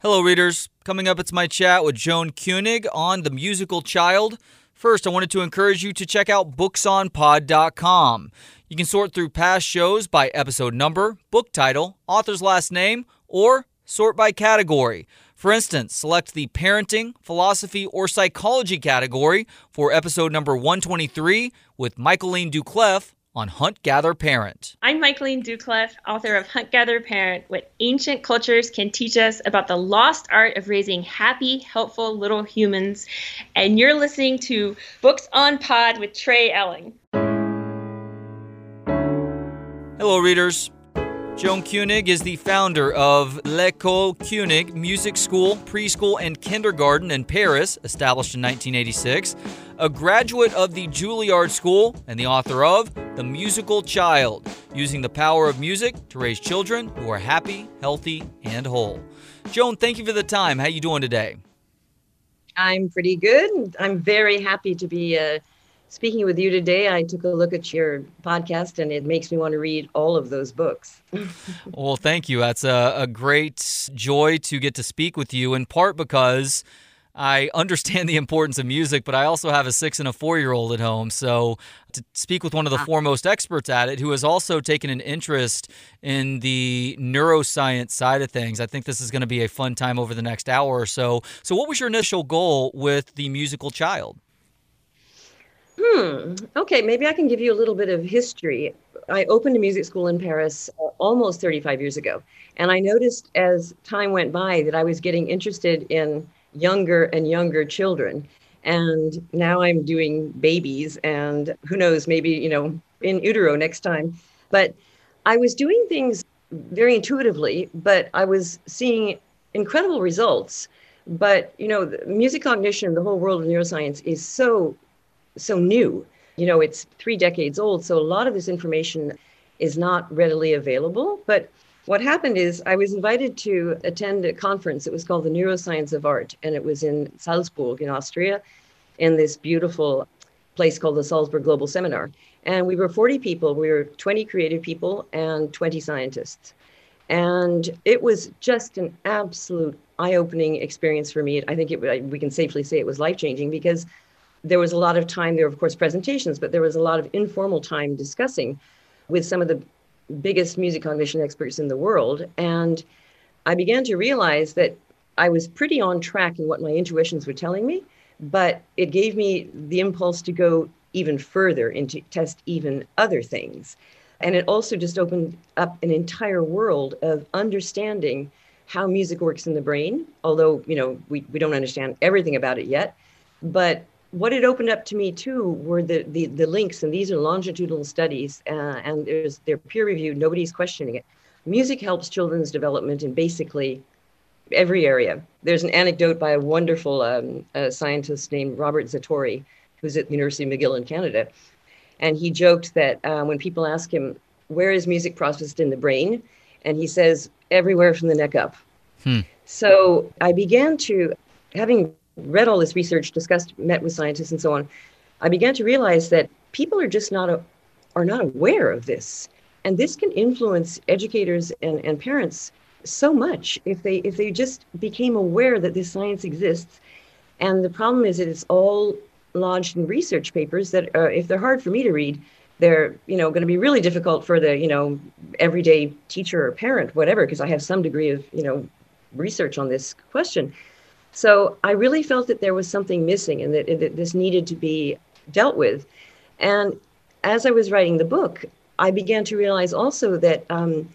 Hello, readers. Coming up, it's my chat with Joan Koenig on The Musical Child. First, I wanted to encourage you to check out booksonpod.com. You can sort through past shows by episode number, book title, author's last name, or sort by category. For instance, select the parenting, philosophy, or psychology category for episode number 123 with Michaeleen Doucleff on Hunt Gather Parent. I'm Michaeleen Doucleff, author of Hunt Gather Parent What Ancient Cultures Can Teach Us About the Lost Art of Raising Happy, Helpful Little Humans. And you're listening to Books on Pod with Trey Elling. Hello, readers. Joan Koenig is the founder of L'École Koenig Music School, Preschool, and Kindergarten in Paris, established in 1986, a graduate of the Juilliard School, and the author of The Musical Child, using the power of music to raise children who are happy, healthy, and whole. Joan, thank you for the time. How are you doing today? I'm pretty good. I'm very happy to be uh, speaking with you today, I took a look at your podcast and it makes me want to read all of those books. well, thank you. That's a, a, great joy to get to speak with you, in part because I understand the importance of music, but I also have a six and a four year old at home. So to speak with one of the ah. foremost experts at it, who has also taken an interest in the neuroscience side of things, I think this is going to be a fun time over the next hour or so. So, what was your initial goal with the musical child? Hmm. Okay, maybe I can give you a little bit of history. I opened a music school in Paris uh, almost 35 years ago. And I noticed as time went by that I was getting interested in younger and younger children. And now I'm doing babies, and who knows, maybe, you know, in utero next time. But I was doing things very intuitively, but I was seeing incredible results. But, you know, music cognition, the whole world of neuroscience is so so new. You know, it's three decades old, so a lot of this information is not readily available. But what happened is I was invited to attend a conference. It was called the Neuroscience of Art, and it was in Salzburg in Austria, in this beautiful place called the Salzburg Global Seminar. And we were 40 people. We were 20 creative people and 20 scientists. And it was just an absolute eye-opening experience for me. I think it, we can safely say it was life-changing because there was a lot of time there, were, of course, presentations, but there was a lot of informal time discussing with some of the biggest music cognition experts in the world. And I began to realize that I was pretty on track in what my intuitions were telling me, but it gave me the impulse to go even further and to test even other things. And it also just opened up an entire world of understanding how music works in the brain, although, you know, we, we don't understand everything about it yet. But what it opened up to me too were the the, the links, and these are longitudinal studies, uh, and there's they're peer reviewed. Nobody's questioning it. Music helps children's development in basically every area. There's an anecdote by a wonderful um, a scientist named Robert Zatorre, who's at the University of McGill in Canada, and he joked that uh, when people ask him where is music processed in the brain, and he says everywhere from the neck up. Hmm. So I began to having read all this research, discussed, met with scientists, and so on, I began to realize that people are just not a, are not aware of this, and this can influence educators and, and parents so much if they if they just became aware that this science exists. And the problem is that it's all lodged in research papers that, uh, if they're hard for me to read, they're you know going to be really difficult for the you know everyday teacher or parent, whatever, because I have some degree of you know research on this question. So I really felt that there was something missing and that, that this needed to be dealt with. And as I was writing the book, I began to realize also that um,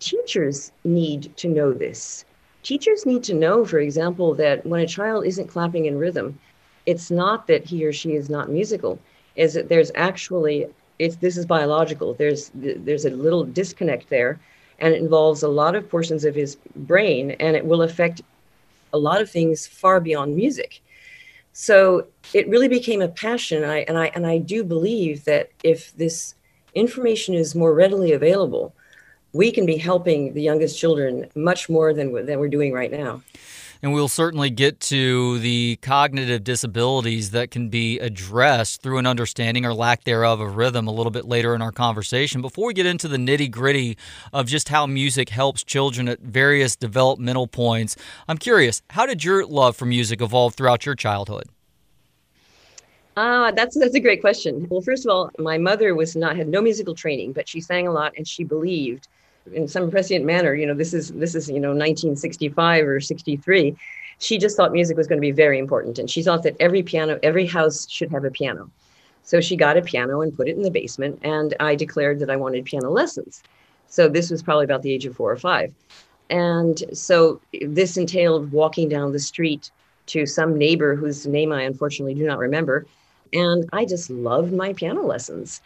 teachers need to know this. Teachers need to know, for example, that when a child isn't clapping in rhythm, it's not that he or she is not musical, is that there's actually it's this is biological. There's there's a little disconnect there, and it involves a lot of portions of his brain, and it will affect a lot of things far beyond music. So it really became a passion. I, and I, and I do believe that if this information is more readily available, we can be helping the youngest children much more than, than we're doing right now. And we'll certainly get to the cognitive disabilities that can be addressed through an understanding or lack thereof of rhythm a little bit later in our conversation. Before we get into the nitty gritty of just how music helps children at various developmental points, I'm curious how did your love for music evolve throughout your childhood? Ah, that's that's a great question. Well, first of all, my mother was not had no musical training, but she sang a lot and she believed in some prescient manner, you know, this is this is, you know, 1965 or 63. She just thought music was going to be very important and she thought that every piano, every house should have a piano. So she got a piano and put it in the basement and I declared that I wanted piano lessons. So this was probably about the age of 4 or 5. And so this entailed walking down the street to some neighbor whose name I unfortunately do not remember and I just loved my piano lessons.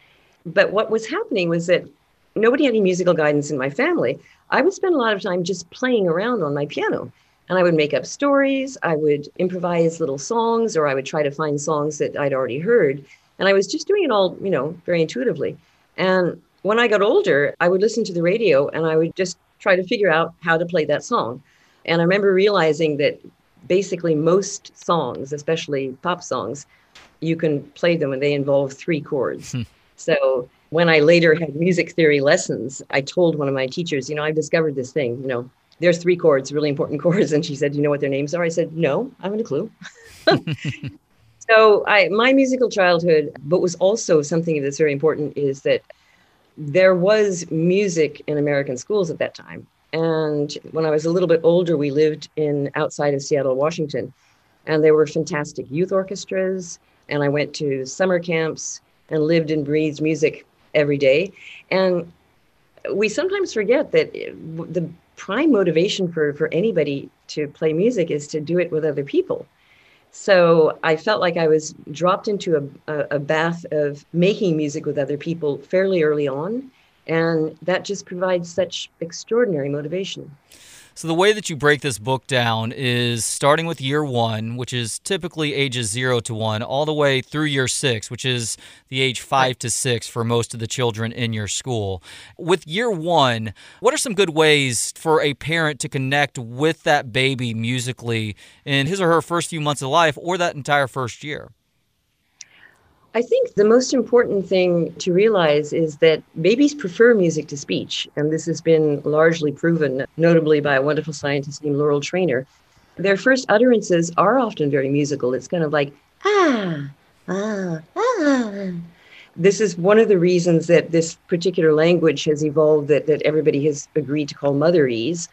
But what was happening was that nobody had any musical guidance in my family. I would spend a lot of time just playing around on my piano. And I would make up stories, I would improvise little songs, or I would try to find songs that I'd already heard. And I was just doing it all, you know, very intuitively. And when I got older, I would listen to the radio and I would just try to figure out how to play that song. And I remember realizing that basically most songs, especially pop songs, you can play them and they involve three chords. Hmm. So when I later had music theory lessons, I told one of my teachers, you know, I've discovered this thing, you know, there's three chords, really important chords. And she said, you know what their names are? I said, no, I haven't a clue. so I, my musical childhood, but was also something that's very important is that there was music in American schools at that time. And when I was a little bit older, we lived in outside of Seattle, Washington, and there were fantastic youth orchestras and I went to summer camps and lived and breathed music every day. And we sometimes forget that the prime motivation for, for anybody to play music is to do it with other people. So I felt like I was dropped into a, a, a bath of making music with other people fairly early on. And that just provides such extraordinary motivation. So, the way that you break this book down is starting with year one, which is typically ages zero to one, all the way through year six, which is the age five to six for most of the children in your school. With year one, what are some good ways for a parent to connect with that baby musically in his or her first few months of life or that entire first year? I think the most important thing to realize is that babies prefer music to speech. And this has been largely proven, notably by a wonderful scientist named Laurel Trainor. Their first utterances are often very musical. It's kind of like, ah, ah, ah. This is one of the reasons that this particular language has evolved that, that everybody has agreed to call motherese.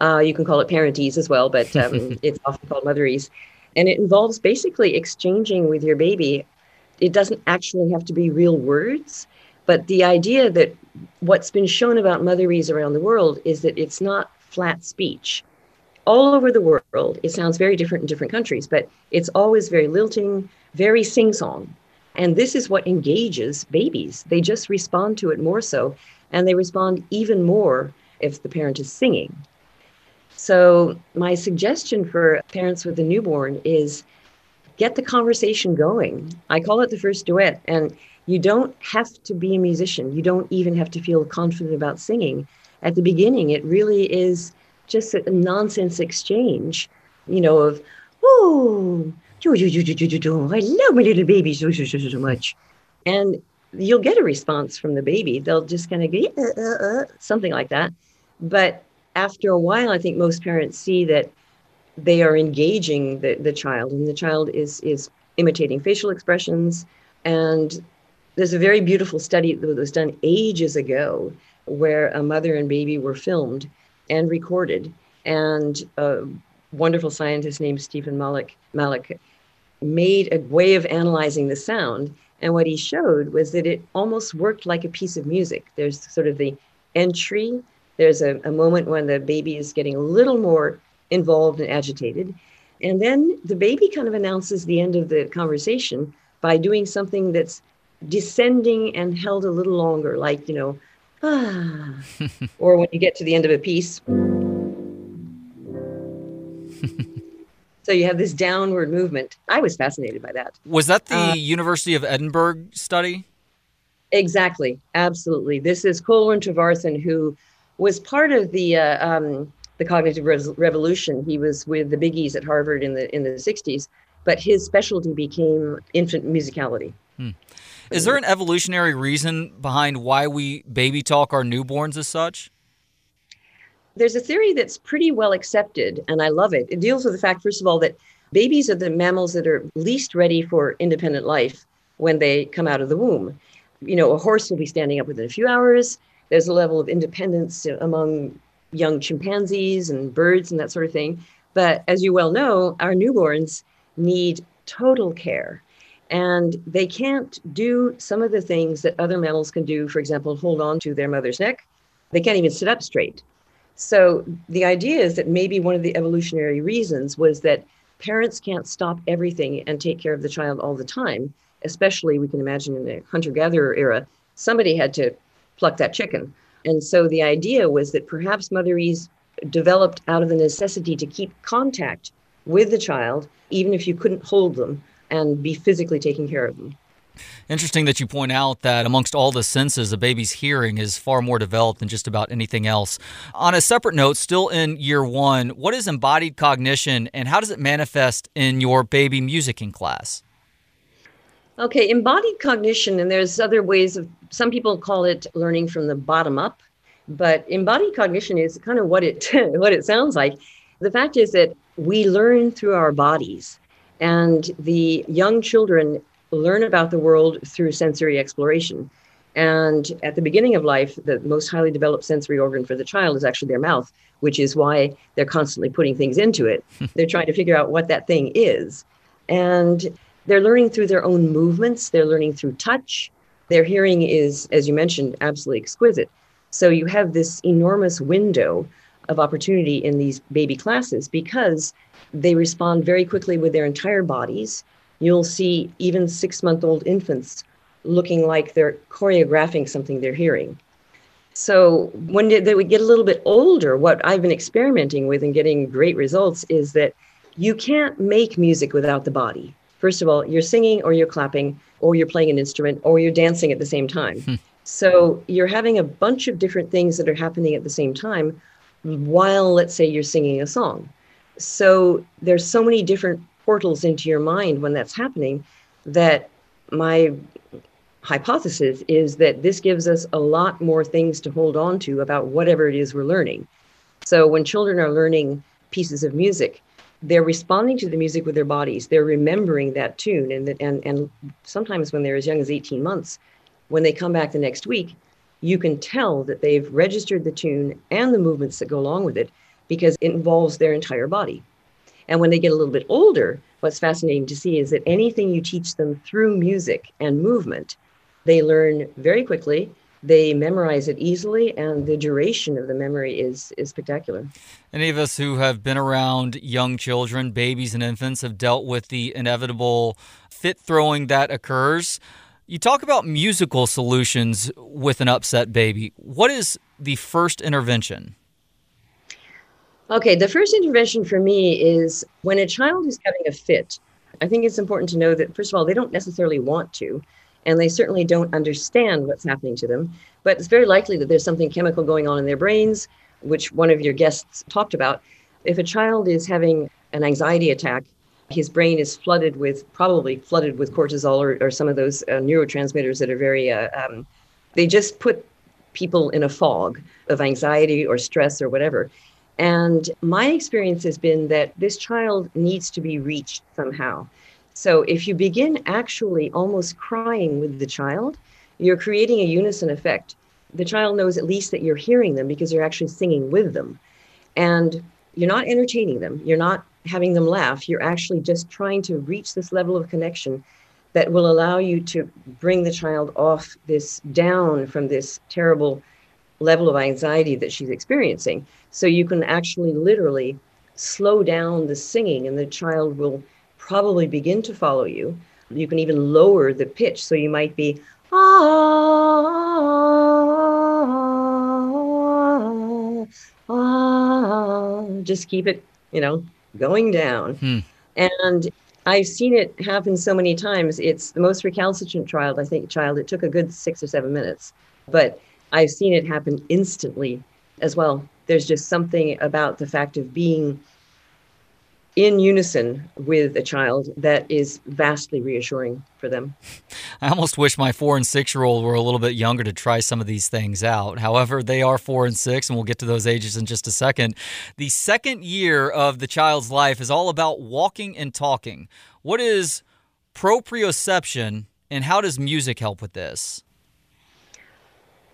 Uh, you can call it parentese as well, but um, it's often called motherese. And it involves basically exchanging with your baby it doesn't actually have to be real words, but the idea that what's been shown about motherese around the world is that it's not flat speech. All over the world, it sounds very different in different countries, but it's always very lilting, very sing song. And this is what engages babies. They just respond to it more so, and they respond even more if the parent is singing. So, my suggestion for parents with a newborn is get the conversation going. I call it the first duet. And you don't have to be a musician. You don't even have to feel confident about singing. At the beginning, it really is just a nonsense exchange, you know, of, oh, I love my little baby so, so, so, so much. And you'll get a response from the baby. They'll just kind of go, uh, uh, something like that. But after a while, I think most parents see that they are engaging the, the child and the child is is imitating facial expressions. And there's a very beautiful study that was done ages ago where a mother and baby were filmed and recorded. And a wonderful scientist named Stephen Malloch Malloch made a way of analyzing the sound. And what he showed was that it almost worked like a piece of music. There's sort of the entry. There's a, a moment when the baby is getting a little more involved and agitated. And then the baby kind of announces the end of the conversation by doing something that's descending and held a little longer, like, you know, ah, or when you get to the end of a piece. so you have this downward movement. I was fascinated by that. Was that the uh, University of Edinburgh study? Exactly, absolutely. This is Colwyn Trevarthen, who was part of the uh, um, the cognitive revolution. He was with the biggies at Harvard in the in the 60s, but his specialty became infant musicality. Hmm. Is there an evolutionary reason behind why we baby talk our newborns as such? There's a theory that's pretty well accepted, and I love it. It deals with the fact, first of all, that babies are the mammals that are least ready for independent life when they come out of the womb. You know, a horse will be standing up within a few hours. There's a level of independence among young chimpanzees and birds and that sort of thing. But as you well know, our newborns need total care. And they can't do some of the things that other mammals can do, for example, hold on to their mother's neck. They can't even sit up straight. So the idea is that maybe one of the evolutionary reasons was that parents can't stop everything and take care of the child all the time, especially we can imagine in the hunter gatherer era, somebody had to pluck that chicken. And so the idea was that perhaps motherese developed out of the necessity to keep contact with the child, even if you couldn't hold them and be physically taking care of them. Interesting that you point out that amongst all the senses, a baby's hearing is far more developed than just about anything else. On a separate note, still in year one, what is embodied cognition and how does it manifest in your baby musicking class? Okay, embodied cognition, and there's other ways of, some people call it learning from the bottom up, but embodied cognition is kind of what it what it sounds like. The fact is that we learn through our bodies, and the young children learn about the world through sensory exploration. And at the beginning of life, the most highly developed sensory organ for the child is actually their mouth, which is why they're constantly putting things into it. they're trying to figure out what that thing is. And they're learning through their own movements, they're learning through touch. Their hearing is, as you mentioned, absolutely exquisite. So you have this enormous window of opportunity in these baby classes because they respond very quickly with their entire bodies. You'll see even six month old infants looking like they're choreographing something they're hearing. So when they would get a little bit older, what I've been experimenting with and getting great results is that you can't make music without the body. First of all, you're singing or you're clapping or you're playing an instrument or you're dancing at the same time. Hmm. So you're having a bunch of different things that are happening at the same time while, let's say, you're singing a song. So there's so many different portals into your mind when that's happening that my hypothesis is that this gives us a lot more things to hold on to about whatever it is we're learning. So when children are learning pieces of music, they're responding to the music with their bodies. They're remembering that tune. And, and, and sometimes when they're as young as 18 months, when they come back the next week, you can tell that they've registered the tune and the movements that go along with it because it involves their entire body. And when they get a little bit older, what's fascinating to see is that anything you teach them through music and movement, they learn very quickly they memorize it easily and the duration of the memory is is spectacular. Any of us who have been around young children babies and infants have dealt with the inevitable fit throwing that occurs. You talk about musical solutions with an upset baby. What is the first intervention? Okay the first intervention for me is when a child is having a fit i think it's important to know that first of all they don't necessarily want to and they certainly don't understand what's happening to them. But it's very likely that there's something chemical going on in their brains, which one of your guests talked about. If a child is having an anxiety attack, his brain is flooded with, probably flooded with cortisol or, or some of those uh, neurotransmitters that are very, uh, um, they just put people in a fog of anxiety or stress or whatever. And my experience has been that this child needs to be reached somehow. So if you begin actually almost crying with the child, you're creating a unison effect. The child knows at least that you're hearing them because you're actually singing with them. And you're not entertaining them, you're not having them laugh, you're actually just trying to reach this level of connection that will allow you to bring the child off this down from this terrible level of anxiety that she's experiencing. So you can actually literally slow down the singing and the child will probably begin to follow you. You can even lower the pitch. So you might be, ah, ah, just keep it, you know, going down. Hmm. And I've seen it happen so many times. It's the most recalcitrant child, I think, child. It took a good six or seven minutes, but I've seen it happen instantly as well. there's just something about the fact of being in unison with a child that is vastly reassuring for them. I almost wish my four and six year old were a little bit younger to try some of these things out. However, they are four and six, and we'll get to those ages in just a second. The second year of the child's life is all about walking and talking. What is proprioception, and how does music help with this?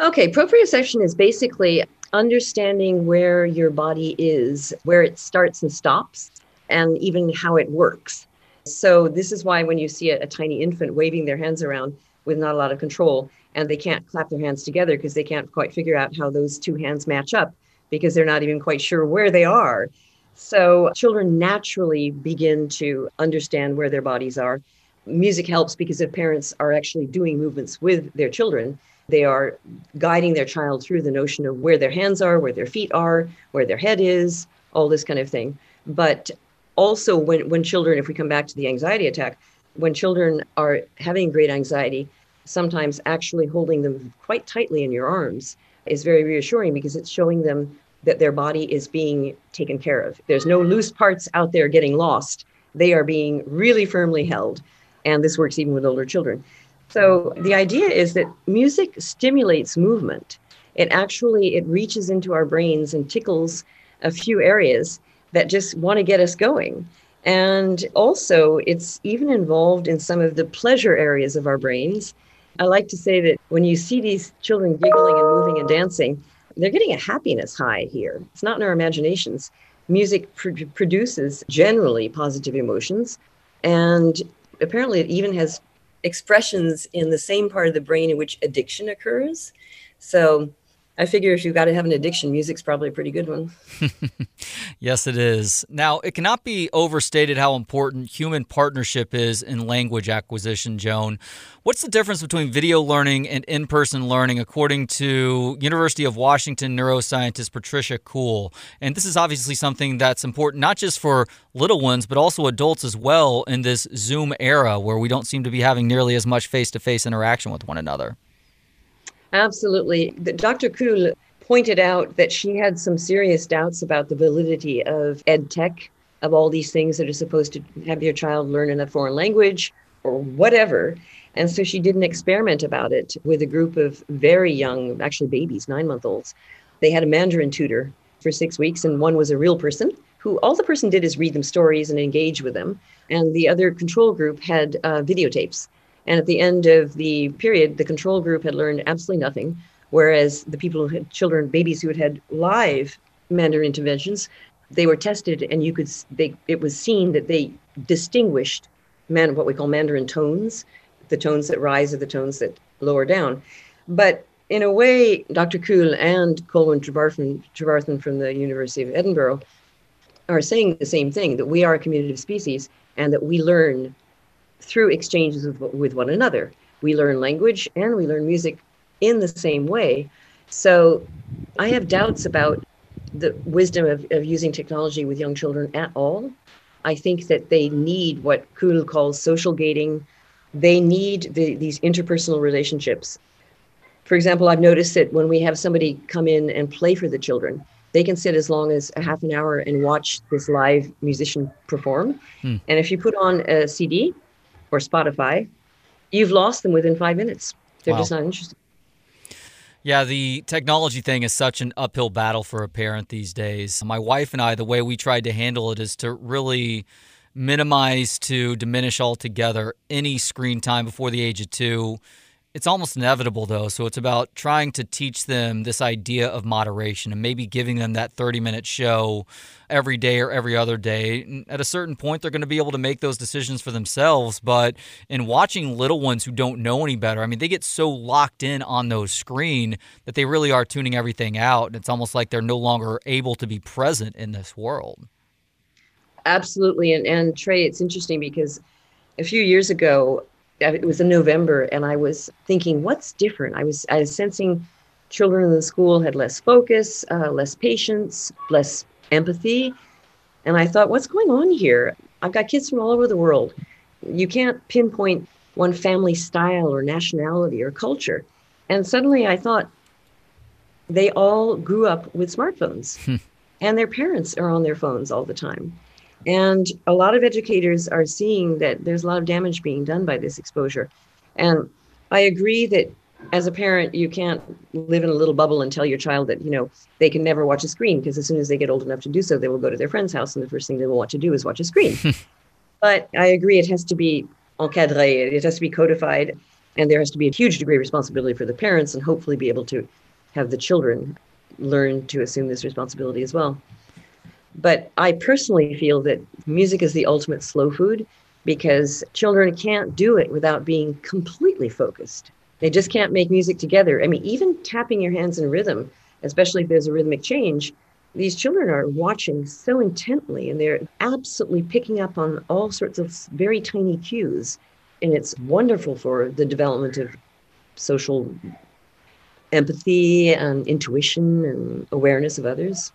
Okay, proprioception is basically understanding where your body is, where it starts and stops and even how it works. So, this is why when you see a, a, tiny infant waving their hands around with not a lot of control, and they can't clap their hands together because they can't quite figure out how those two hands match up because they're not even quite sure where they are. So, children naturally begin to understand where their bodies are. Music helps because if parents are actually doing movements with their children, they are guiding their child through the notion of where their hands are, where their feet are, where their head is, all this kind of thing. But also when when children if we come back to the anxiety attack when children are having great anxiety sometimes actually holding them quite tightly in your arms is very reassuring because it's showing them that their body is being taken care of. There's no loose parts out there getting lost. They are being really firmly held and this works even with older children. So the idea is that music stimulates movement. It actually it reaches into our brains and tickles a few areas that just want to get us going. And also, it's even involved in some of the pleasure areas of our brains. I like to say that when you see these children giggling and moving and dancing, they're getting a happiness high here. It's not in our imaginations. Music pr- produces generally positive emotions. And apparently, it even has expressions in the same part of the brain in which addiction occurs. So, I figure if you've got to have an addiction, music's probably a pretty good one. yes, it is. Now, it cannot be overstated how important human partnership is in language acquisition, Joan. What's the difference between video learning and in person learning, according to University of Washington neuroscientist Patricia Kuhl? And this is obviously something that's important not just for little ones, but also adults as well in this Zoom era where we don't seem to be having nearly as much face to face interaction with one another. Absolutely. Dr. Kuhl pointed out that she had some serious doubts about the validity of ed tech, of all these things that are supposed to have your child learn in a foreign language or whatever. And so she did an experiment about it with a group of very young, actually babies, nine month olds. They had a Mandarin tutor for six weeks, and one was a real person who all the person did is read them stories and engage with them. And the other control group had uh, videotapes and at the end of the period, the control group had learned absolutely nothing, whereas the people who had children, babies who had had live Mandarin interventions, they were tested, and you could they it was seen that they distinguished man what we call Mandarin tones, the tones that rise or the tones that lower down. But in a way, Dr. Kuhl and Colwyn Trevarthen from the University of Edinburgh are saying the same thing that we are a community of species and that we learn through exchanges with, with one another. We learn language and we learn music in the same way. So I have doubts about the wisdom of, of using technology with young children at all. I think that they need what Kuhl calls social gating. They need the, these interpersonal relationships. For example, I've noticed that when we have somebody come in and play for the children, they can sit as long as a half an hour and watch this live musician perform. Hmm. And if you put on a CD, or Spotify, you've lost them within five minutes. They're wow. just not interested. Yeah, the technology thing is such an uphill battle for a parent these days. My wife and I, the way we tried to handle it is to really minimize to diminish altogether any screen time before the age of two it's almost inevitable though so it's about trying to teach them this idea of moderation and maybe giving them that 30 minute show every day or every other day. At a certain point they're going to be able to make those decisions for themselves but in watching little ones who don't know any better i mean they get so locked in on those screen that they really are tuning everything out and it's almost like they're no longer able to be present in this world. Absolutely and, and trey it's interesting because a few years ago it was in November, and I was thinking, what's different? I was I was sensing children in the school had less focus, uh, less patience, less empathy, and I thought, what's going on here? I've got kids from all over the world. You can't pinpoint one family style or nationality or culture. And suddenly I thought, they all grew up with smartphones hmm. and their parents are on their phones all the time. And a lot of educators are seeing that there's a lot of damage being done by this exposure. And I agree that as a parent, you can't live in a little bubble and tell your child that, you know, they can never watch a screen because as soon as they get old enough to do so, they will go to their friend's house and the first thing they will want to do is watch a screen. but I agree it has to be encadré, it has to be codified, and there has to be a huge degree of responsibility for the parents and hopefully be able to have the children learn to assume this responsibility as well. But I personally feel that music is the ultimate slow food because children can't do it without being completely focused. They just can't make music together. I mean, even tapping your hands in rhythm, especially if there's a rhythmic change, these children are watching so intently and they're absolutely picking up on all sorts of very tiny cues. And it's wonderful for the development of social empathy and intuition and awareness of others.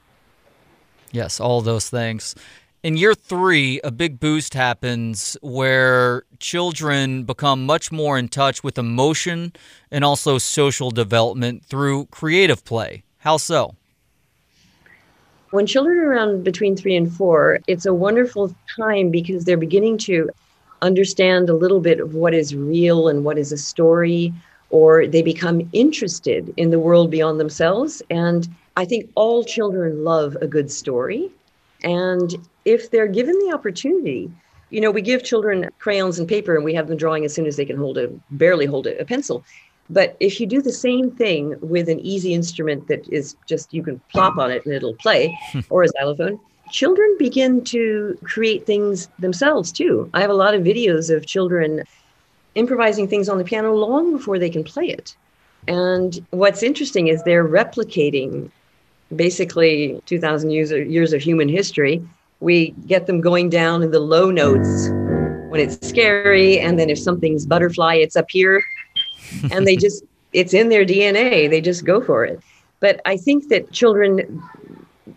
Yes, all those things. In year three, a big boost happens where children become much more in touch with emotion and also social development through creative play. How so? When children are around between three and four, it's a wonderful time because they're beginning to understand a little bit of what is real and what is a story, or they become interested in the world beyond themselves. And I think all children love a good story. And if they're given the opportunity, you know, we give children crayons and paper and we have them drawing as soon as they can hold a barely hold a, a pencil. But if you do the same thing with an easy instrument that is just you can plop on it and it'll play, or a xylophone, children begin to create things themselves too. I have a lot of videos of children improvising things on the piano long before they can play it. And what's interesting is they're replicating basically 2,000 years, years of human history. We get them going down in the low notes when it's scary. And then if something's butterfly, it's up here. And they just, it's in their DNA. They just go for it. But I think that children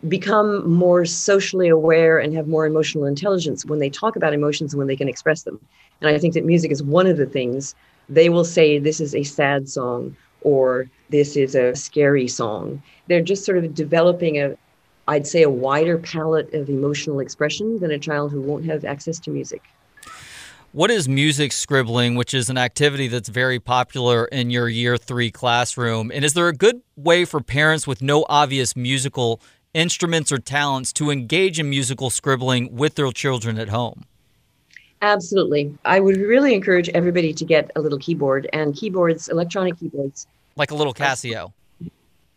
become more socially aware and have more emotional intelligence when they talk about emotions and when they can express them. And I think that music is one of the things they will say, this is a sad song or this is a scary song. They're just sort of developing a, I'd say, a wider palette of emotional expression than a child who won't have access to music. What is music scribbling, which is an activity that's very popular in your year three classroom? And is there a good way for parents with no obvious musical instruments or talents to engage in musical scribbling with their children at home? Absolutely. I would really encourage everybody to get a little keyboard and keyboards, electronic keyboards. Like a little Casio.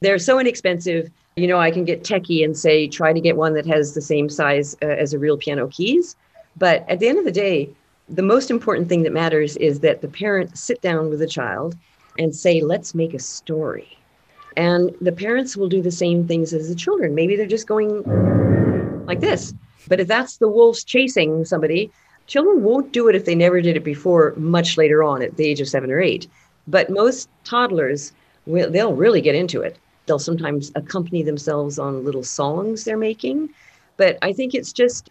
They're so inexpensive. You know, I can get techie and say, try to get one that has the same size uh, as a real piano keys. But at the end of the day, the most important thing that matters is that the parent sit down with the child and say, let's make a story. And the parents will do the same things as the children. Maybe they're just going like this. But if that's the wolves chasing somebody, Children won't do it if they never did it before, much later on at the age of seven or eight. But most toddlers, will, they'll really get into it. They'll sometimes accompany themselves on little songs they're making. But I think it's just,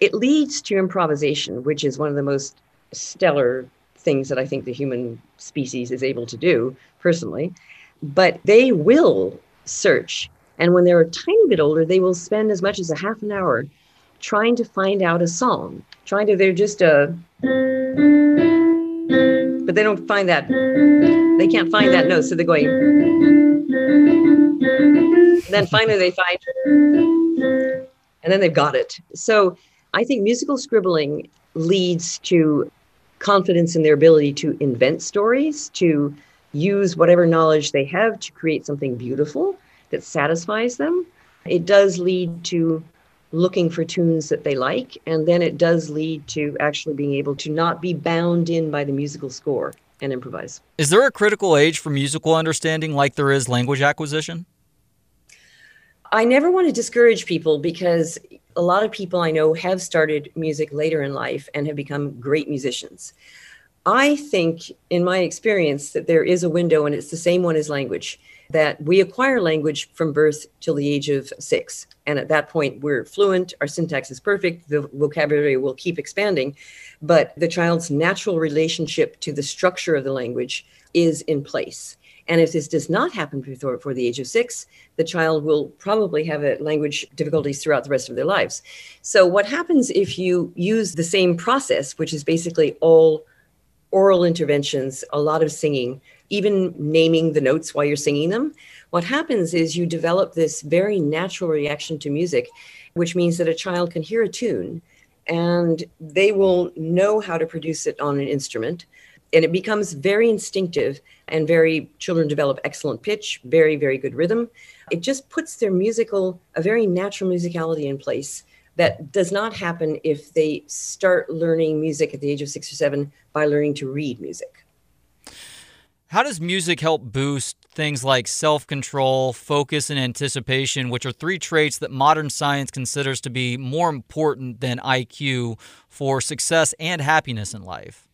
it leads to improvisation, which is one of the most stellar things that I think the human species is able to do personally. But they will search. And when they're a tiny bit older, they will spend as much as a half an hour trying to find out a song, trying to, they're just a, but they don't find that, they can't find that note. So they're going, then finally they find, and then they've got it. So I think musical scribbling leads to confidence in their ability to invent stories, to use whatever knowledge they have to create something beautiful that satisfies them. It does lead to looking for tunes that they like. And then it does lead to actually being able to not be bound in by the musical score and improvise. Is there a critical age for musical understanding like there is language acquisition? I never want to discourage people because a lot of people I know have started music later in life and have become great musicians. I think, in my experience, that there is a window, and it's the same one as language that we acquire language from birth till the age of six. And at that point, we're fluent, our syntax is perfect, the vocabulary will keep expanding. But the child's natural relationship to the structure of the language is in place. And if this does not happen before, before the age of six, the child will probably have a language difficulties throughout the rest of their lives. So, what happens if you use the same process, which is basically all oral interventions, a lot of singing, even naming the notes while you're singing them? What happens is you develop this very natural reaction to music, which means that a child can hear a tune and they will know how to produce it on an instrument and it becomes very instinctive and very children develop excellent pitch very very good rhythm. It just puts their musical a very natural musicality in place that does not happen if they start learning music at the age of 6 or 7 by learning to read music. How does music help boost things like self-control focus and anticipation which are three traits that modern science considers to be more important than iq for success and happiness in life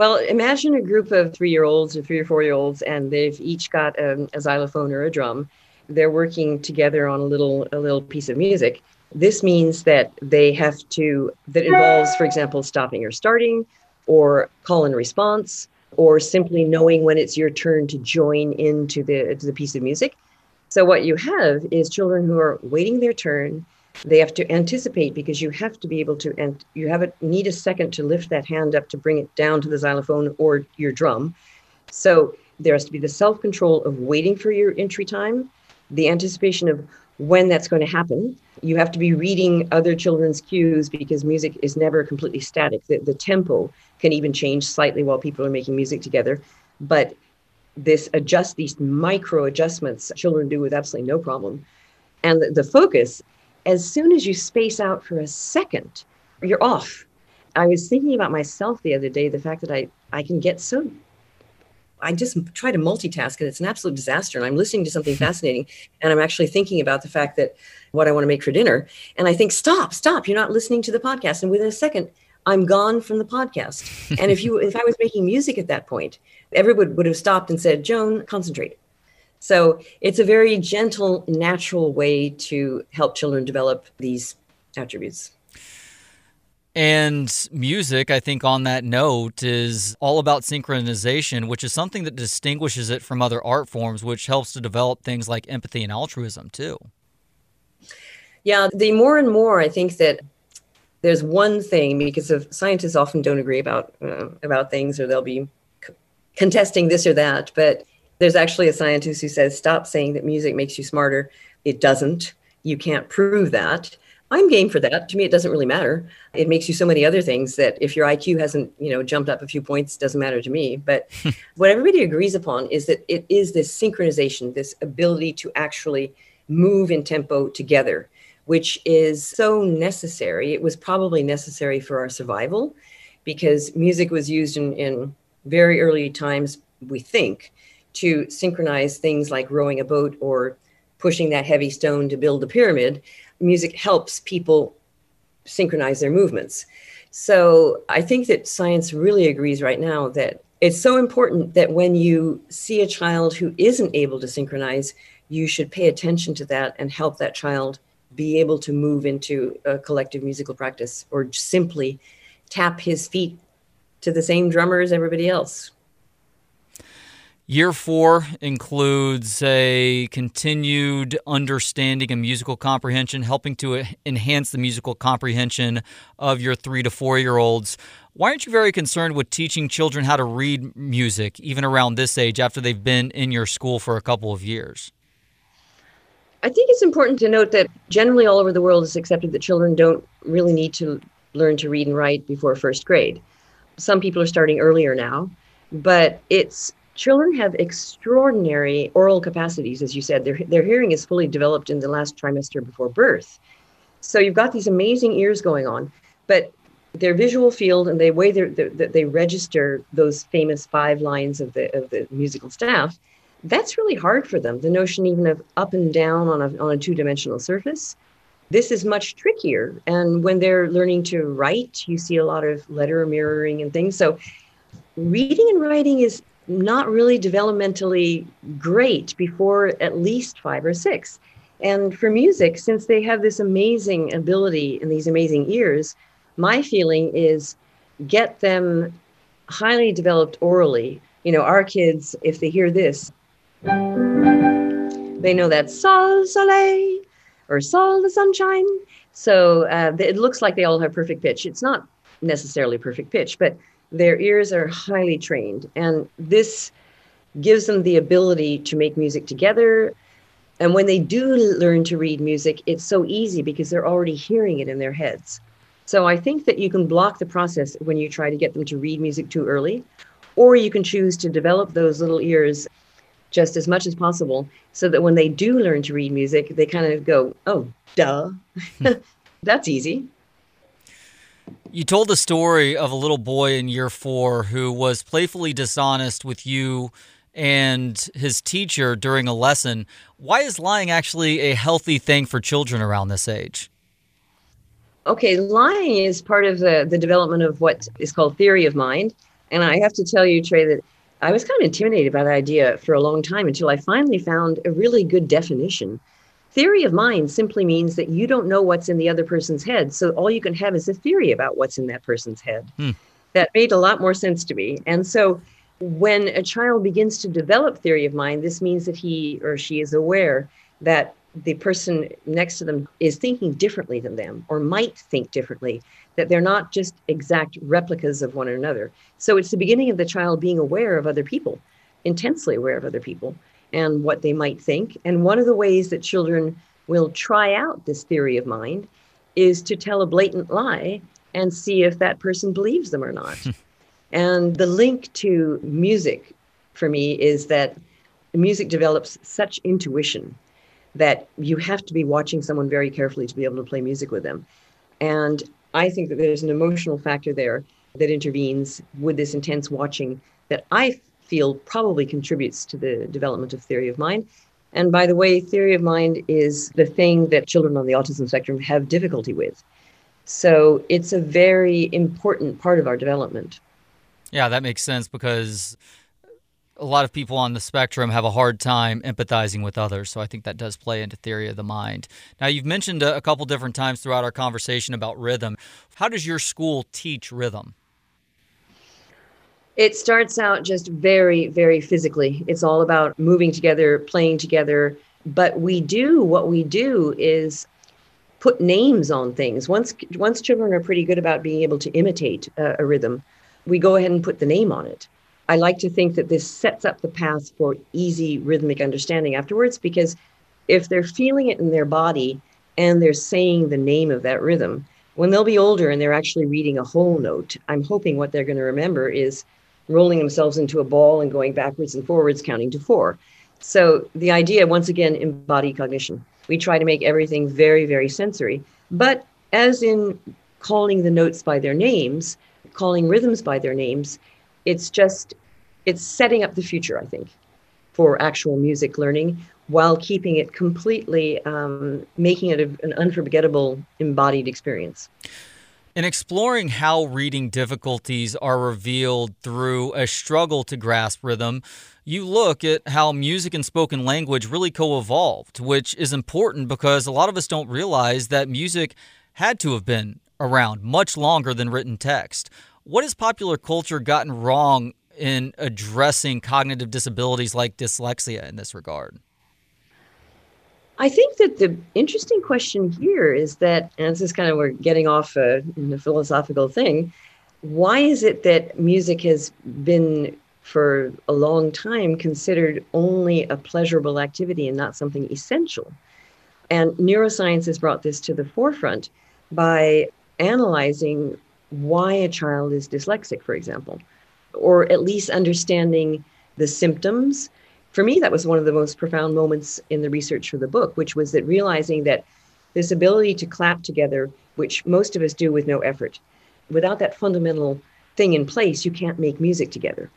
well, imagine a group of three year olds or three or four year olds, and they've each got a, a, xylophone or a drum. They're working together on a little a little piece of music. This means that they have to that involves, for example, stopping or starting, or call and response, or simply knowing when it's your turn to join into the to the piece of music. So what you have is children who are waiting their turn they have to anticipate because you have to be able to and you have a need a second to lift that hand up to bring it down to the xylophone or your drum. So there has to be the self-control of waiting for your entry time the anticipation of when that's going to happen. You have to be reading other children's cues because music is never completely static. The, the tempo can even change slightly while people are making music together but this adjust these micro adjustments children do with absolutely no problem. And the, the focus as soon as you space out for a second, you're off. I was thinking about myself the other day, the fact that I, I can get so, I just try to multitask and it's an absolute disaster. And I'm listening to something fascinating and I'm actually thinking about the fact that what I want to make for dinner. And I think, stop, stop, you're not listening to the podcast. And within a second, I'm gone from the podcast. and if you, if I was making music at that point, everyone would have stopped and said, Joan, concentrate. So it's a very gentle, natural way to help children develop these attributes. And music, I think, on that note, is all about synchronization, which is something that distinguishes it from other art forms, which helps to develop things like empathy and altruism, too. Yeah, the more and more I think that there's one thing because of scientists often don't agree about uh, about things or they'll be c- contesting this or that, but there's actually a scientist who says, stop saying that music makes you smarter. It doesn't. You can't prove that. I'm game for that. To me, it doesn't really matter. It makes you so many other things that if your IQ hasn't, you know, jumped up a few points, doesn't matter to me. But what everybody agrees upon is that it is this synchronization, this ability to actually move in tempo together, which is so necessary. It was probably necessary for our survival because music was used in, in very early times, we think, to synchronize things like rowing a boat or pushing that heavy stone to build a pyramid, music helps people synchronize their movements. So I think that science really agrees right now that it's so important that when you see a child who isn't able to synchronize, you should pay attention to that and help that child be able to move into a collective musical practice or simply tap his feet to the same drummer as everybody else. Year four includes a continued understanding and musical comprehension, helping to enhance the musical comprehension of your three to four year olds. Why aren't you very concerned with teaching children how to read music, even around this age, after they've been in your school for a couple of years? I think it's important to note that generally all over the world it's accepted that children don't really need to learn to read and write before first grade. Some people are starting earlier now, but it's children have extraordinary oral capacities, as you said. Their, their hearing is fully developed in the last trimester before birth. So you've got these amazing ears going on, but their visual field and the way that they register those famous five lines of the, of the musical staff, that's really hard for them. The notion even of up and down on a, on a two dimensional surface. This is much trickier. And when they're learning to write, you see a lot of letter mirroring and things. So reading and writing is not really developmentally great before at least five or six. And for music, since they have this amazing ability and these amazing ears, my feeling is get them highly developed orally You know, our kids, if they hear this, they know that sol soleil or sol the sunshine. So uh, it looks like they all have perfect pitch. It's not necessarily perfect pitch, but their ears are highly trained. And this gives them the ability to make music together. And when they do learn to read music, it's so easy because they're already hearing it in their heads. So I think that you can block the process when you try to get them to read music too early, or you can choose to develop those little ears just as much as possible so that when they do learn to read music, they kind of go, oh, duh. That's easy. You told the story of a little boy in year four who was playfully dishonest with you and his teacher during a lesson. Why is lying actually a healthy thing for children around this age? Okay, lying is part of the, the development of what is called theory of mind. And I have to tell you, Trey, that I was kind of intimidated by the idea for a long time until I finally found a really good definition. Theory of mind simply means that you don't know what's in the other person's head. So all you can have is a theory about what's in that person's head. Hmm. That made a lot more sense to me. And so when a child begins to develop theory of mind, this means that he or she is aware that the person next to them is thinking differently than them or might think differently, that they're not just exact replicas of one another. So it's the beginning of the child being aware of other people, intensely aware of other people and what they might think. And one of the ways that children will try out this theory of mind is to tell a blatant lie and see if that person believes them or not. and the link to music for me is that music develops such intuition that you have to be watching someone very carefully to be able to play music with them. And I think that there's an emotional factor there that intervenes with this intense watching that I feel probably contributes to the development of theory of mind. And by the way, theory of mind is the thing that children on the autism spectrum have difficulty with. So it's a very important part of our development. Yeah, that makes sense because a lot of people on the spectrum have a hard time empathizing with others. So I think that does play into theory of the mind. Now, you've mentioned a couple different times throughout our conversation about rhythm. How does your school teach rhythm? It starts out just very, very physically. It's all about moving together, playing together. But we do what we do is put names on things. Once once children are pretty good about being able to imitate a rhythm, we go ahead and put the name on it. I like to think that this sets up the path for easy rhythmic understanding afterwards because if they're feeling it in their body and they're saying the name of that rhythm, when they'll be older and they're actually reading a whole note, I'm hoping what they're going to remember is rolling themselves into a ball and going backwards and forwards, counting to four. So the idea, once again, embody cognition. We try to make everything very, very sensory. But as in calling the notes by their names, calling rhythms by their names, it's just it's setting up the future, I think, for actual music learning while keeping it completely, um, making it a, an unforgettable embodied experience. In exploring how reading difficulties are revealed through a struggle to grasp rhythm, you look at how music and spoken language really co evolved, which is important because a lot of us don't realize that music had to have been around much longer than written text. What has popular culture gotten wrong in addressing cognitive disabilities like dyslexia in this regard? I think that the interesting question here is that, and this is kind of we're getting off a, a philosophical thing. Why is it that music has been for a long time considered only a pleasurable activity and not something essential? And neuroscience has brought this to the forefront by analyzing why a child is dyslexic, for example or at least understanding the symptoms. For me, that was one of the most profound moments in the research for the book, which was that realizing that this ability to clap together, which most of us do with no effort, without that fundamental thing in place, you can't make music together.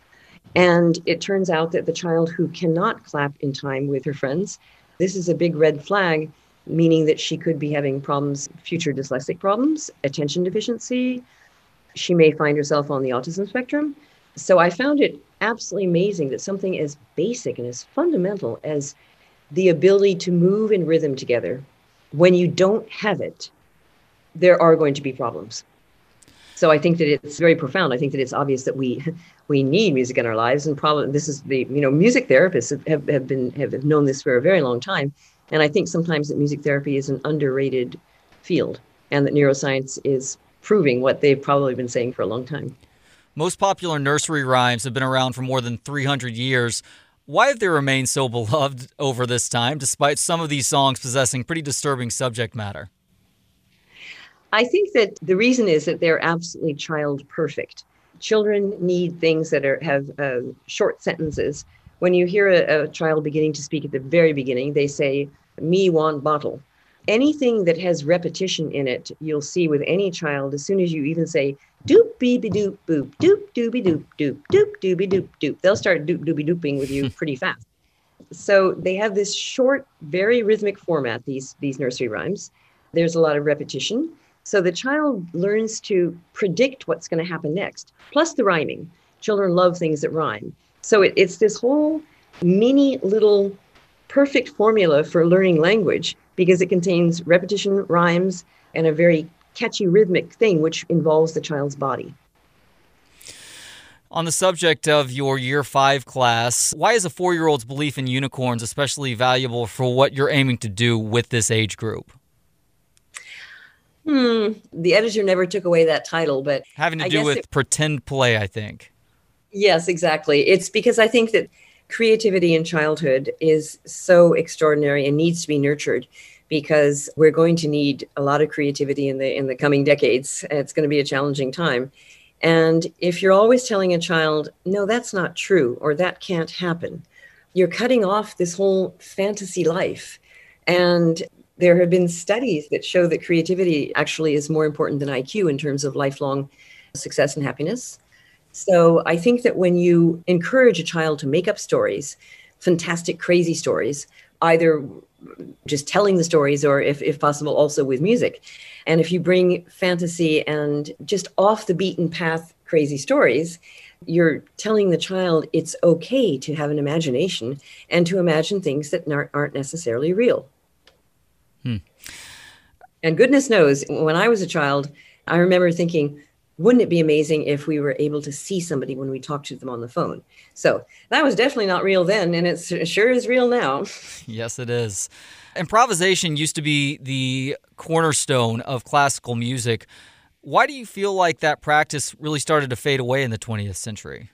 And it turns out that the child who cannot clap in time with her friends, this is a big red flag, meaning that she could be having problems, future dyslexic problems, attention deficiency. She may find herself on the autism spectrum. So I found it absolutely amazing that something as basic and as fundamental as the ability to move in rhythm together, when you don't have it, there are going to be problems. So I think that it's very profound. I think that it's obvious that we we need music in our lives, and probably this is the you know music therapists have, have been have known this for a very long time, and I think sometimes that music therapy is an underrated field, and that neuroscience is proving what they've probably been saying for a long time. Most popular nursery rhymes have been around for more than 300 years. Why have they remained so beloved over this time, despite some of these songs possessing pretty disturbing subject matter? I think that the reason is that they're absolutely child perfect. Children need things that are have uh, short sentences. When you hear a, a child beginning to speak at the very beginning, they say, "Me want bottle." Anything that has repetition in it, you'll see with any child. As soon as you even say doop beeby doop boop doop dooby doop doop doop dooby doop doop, they'll start doop dooby dooping with you pretty fast. So they have this short, very rhythmic format. These these nursery rhymes. There's a lot of repetition so the child learns to predict what's going to happen next, plus the rhyming. Children love things that rhyme. So it, it's this whole mini little perfect formula for learning language because it contains repetition, rhymes, and a very catchy rhythmic thing which involves the child's body. On the subject of your year five class, why is a four year old's belief in unicorns especially valuable for what you're aiming to do with this age group? Hmm. The editor never took away that title, but having to I do with it, pretend play, I think. Yes, exactly. It's because I think that creativity in childhood is so extraordinary and needs to be nurtured because we're going to need a lot of creativity in the in the coming decades. It's going to be a challenging time. And if you're always telling a child, no, that's not true, or that can't happen, you're cutting off this whole fantasy life. And there have been studies that show that creativity actually is more important than IQ in terms of lifelong success and happiness. So I think that when you encourage a child to make up stories, fantastic, crazy stories, either just telling the stories or if, if possible also with music and if you bring fantasy and just off the beaten path crazy stories you're telling the child it's okay to have an imagination and to imagine things that aren't necessarily real Hmm. And goodness knows, when I was a child, I remember thinking, wouldn't it be amazing if we were able to see somebody when we talked to them on the phone? So that was definitely not real then, and it sure is real now. yes, it is. Improvisation used to be the cornerstone of classical music. Why do you feel like that practice really started to fade away in the 20th century?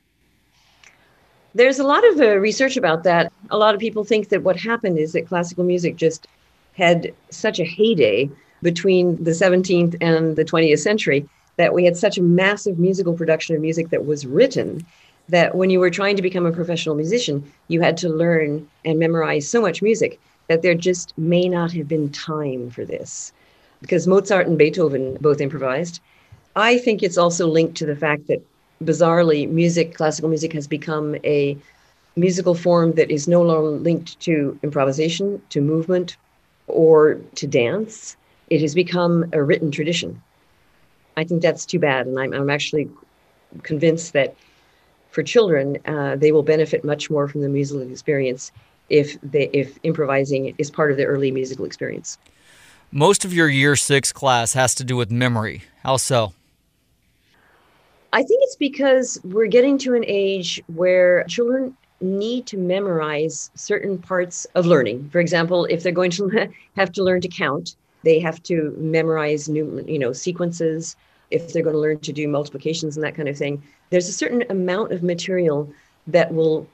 There's a lot of uh, research about that. A lot of people think that what happened is that classical music just had such a heyday between the 17th and the 20th century that we had such a massive musical production of music that was written that when you were trying to become a professional musician, you had to learn and memorize so much music that there just may not have been time for this. Because Mozart and Beethoven both improvised. I think it's also linked to the fact that bizarrely, music, classical music, has become a musical form that is no longer linked to improvisation, to movement, or to dance. It has become a written tradition. I think that's too bad. And I'm, I'm actually convinced that for children, uh, they will benefit much more from the musical experience if they, if improvising is part of their early musical experience. Most of your year six class has to do with memory. How so? I think it's because we're getting to an age where children need to memorize certain parts of learning. For example, if they're going to have to learn to count, they have to memorize new, you know, sequences. If they're going to learn to do multiplications and that kind of thing, there's a certain amount of material that will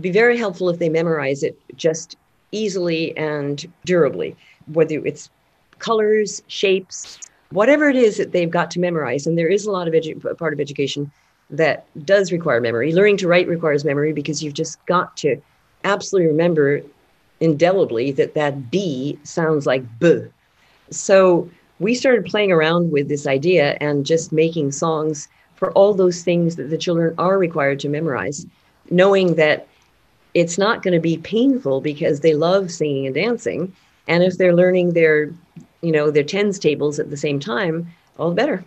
be very helpful if they memorize it just easily and durably, whether it's colors, shapes, whatever it is that they've got to memorize. And there is a lot of edu- part of education that does require memory. Learning to write requires memory because you've just got to absolutely remember indelibly that that B sounds like B. So we started playing around with this idea and just making songs for all those things that the children are required to memorize, knowing that it's not going to be painful because they love singing and dancing. And if they're learning their, you know, their tens tables at the same time, all the better.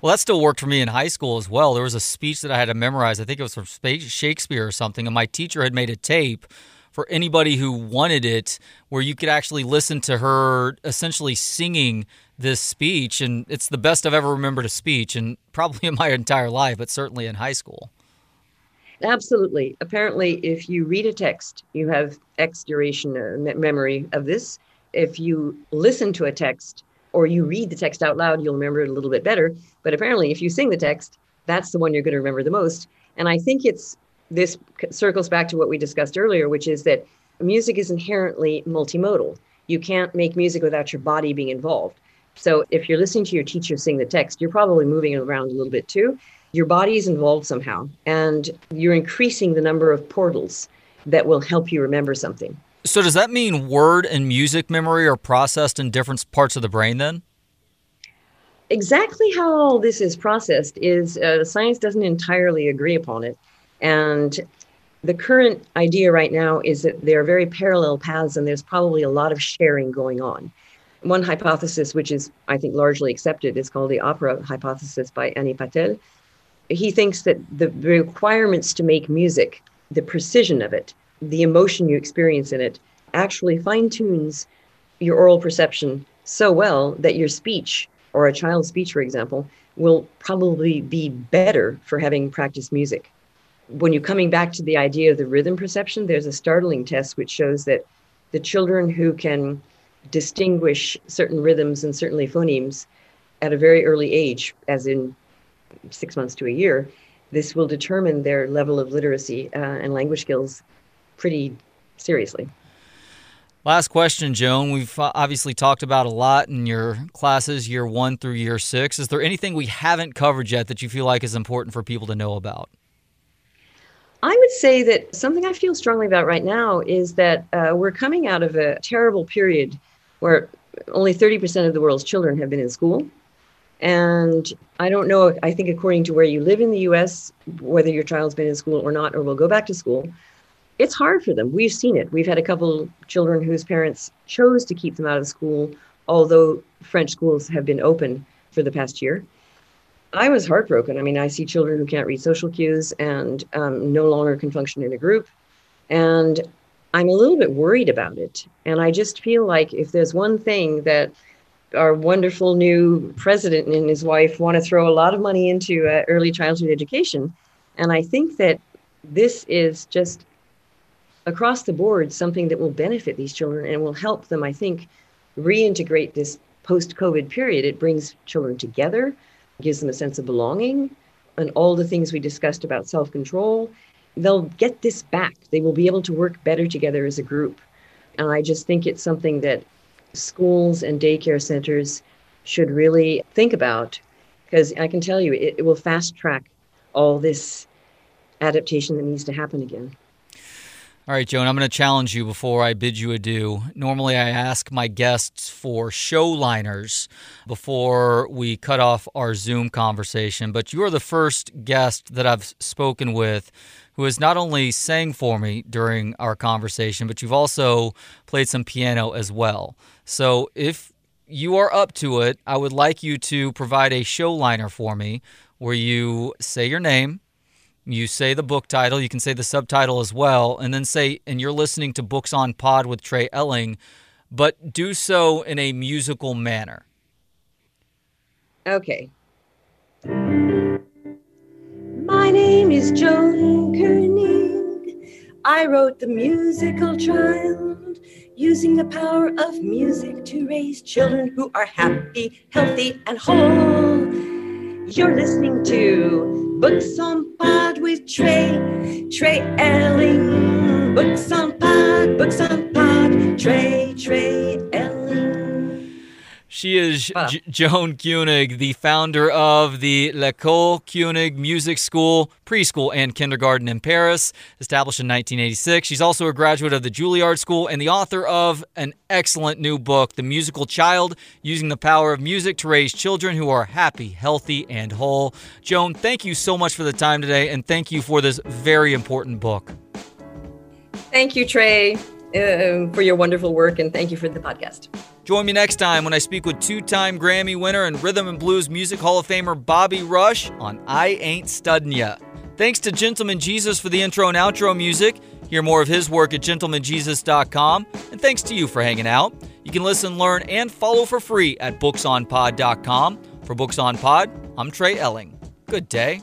Well, that still worked for me in high school as well. There was a speech that I had to memorize. I think it was from Shakespeare or something, and my teacher had made a tape for anybody who wanted it where you could actually listen to her essentially singing this speech, and it's the best I've ever remembered a speech, and probably in my entire life, but certainly in high school. Absolutely. Apparently, if you read a text, you have X duration uh, memory of this. If you listen to a text or you read the text out loud, you'll remember it a little bit better. But apparently, if you sing the text, that's the one you're going to remember the most. And I think it's this circles back to what we discussed earlier, which is that music is inherently multimodal. You can't make music without your body being involved. So if you're listening to your teacher sing the text, you're probably moving around a little bit too. Your body is involved somehow, and you're increasing the number of portals that will help you remember something. So does that mean word and music memory are processed in different parts of the brain then? Exactly how all this is processed is uh, science doesn't entirely agree upon it. And the current idea right now is that there are very parallel paths and there's probably a lot of sharing going on. One hypothesis, which is, I think, largely accepted, is called the opera hypothesis by Ani Patel. He thinks that the requirements to make music, the precision of it, the emotion you experience in it, actually fine tunes your aural perception so well that your speech, or a child's speech, for example, will probably be better for having practiced music when you're coming back to the idea of the rhythm perception, there's a startling test which shows that the children who can distinguish certain rhythms and certainly phonemes at a very early age, as in six months to a year, this will determine their level of literacy uh, and language skills pretty seriously. Last question, Joan. We've obviously talked about a lot in your classes, year one through year six. Is there anything we haven't covered yet that you feel like is important for people to know about? I would say that something I feel strongly about right now is that uh, we're coming out of a terrible period where only 30% of the world's children have been in school. And I don't know, I think according to where you live in the US, whether your child's been in school or not, or will go back to school, it's hard for them. We've seen it. We've had a couple children whose parents chose to keep them out of school, although French schools have been open for the past year. I was heartbroken. I mean, I see children who can't read social cues and um, no longer can function in a group. And I'm a little bit worried about it. And I just feel like if there's one thing that our wonderful new president and his wife want to throw a lot of money into uh, early childhood education. And I think that this is just across the board something that will benefit these children and will help them, I think, reintegrate this post COVID period. It brings children together gives them a sense of belonging, and all the things we discussed about self control, they'll get this back. They will be able to work better together as a group. And I just think it's something that schools and daycare centers should really think about because I can tell you it, it will fast track all this adaptation that needs to happen again. All right, Joan, I'm going to challenge you before I bid you adieu. Normally, I ask my guests for show liners before we cut off our Zoom conversation, but you are the first guest that I've spoken with who has not only sang for me during our conversation, but you've also played some piano as well. So if you are up to it, I would like you to provide a show liner for me where you say your name you say the book title, you can say the subtitle as well, and then say, and you're listening to Books on Pod with Trey Elling, but do so in a musical manner. Okay. My name is Joan Koenig. I wrote The Musical Child, using the power of music to raise children who are happy, healthy, and whole. You're listening to Books on Pod with Trey, Trey Elling. Books on Pod, Books on Pod, Trey, Trey she is J- Joan Koenig, the founder of the L'École Koenig Music School, preschool, and kindergarten in Paris, established in 1986. She's also a graduate of the Juilliard School and the author of an excellent new book, The Musical Child Using the Power of Music to Raise Children Who Are Happy, Healthy, and Whole. Joan, thank you so much for the time today, and thank you for this very important book. Thank you, Trey, uh, for your wonderful work, and thank you for the podcast. Join me next time when I speak with two time Grammy winner and Rhythm and Blues Music Hall of Famer Bobby Rush on I Ain't Studdin' Ya. Thanks to Gentleman Jesus for the intro and outro music. Hear more of his work at gentlemanjesus.com. And thanks to you for hanging out. You can listen, learn, and follow for free at booksonpod.com. For Books on Pod, I'm Trey Elling. Good day.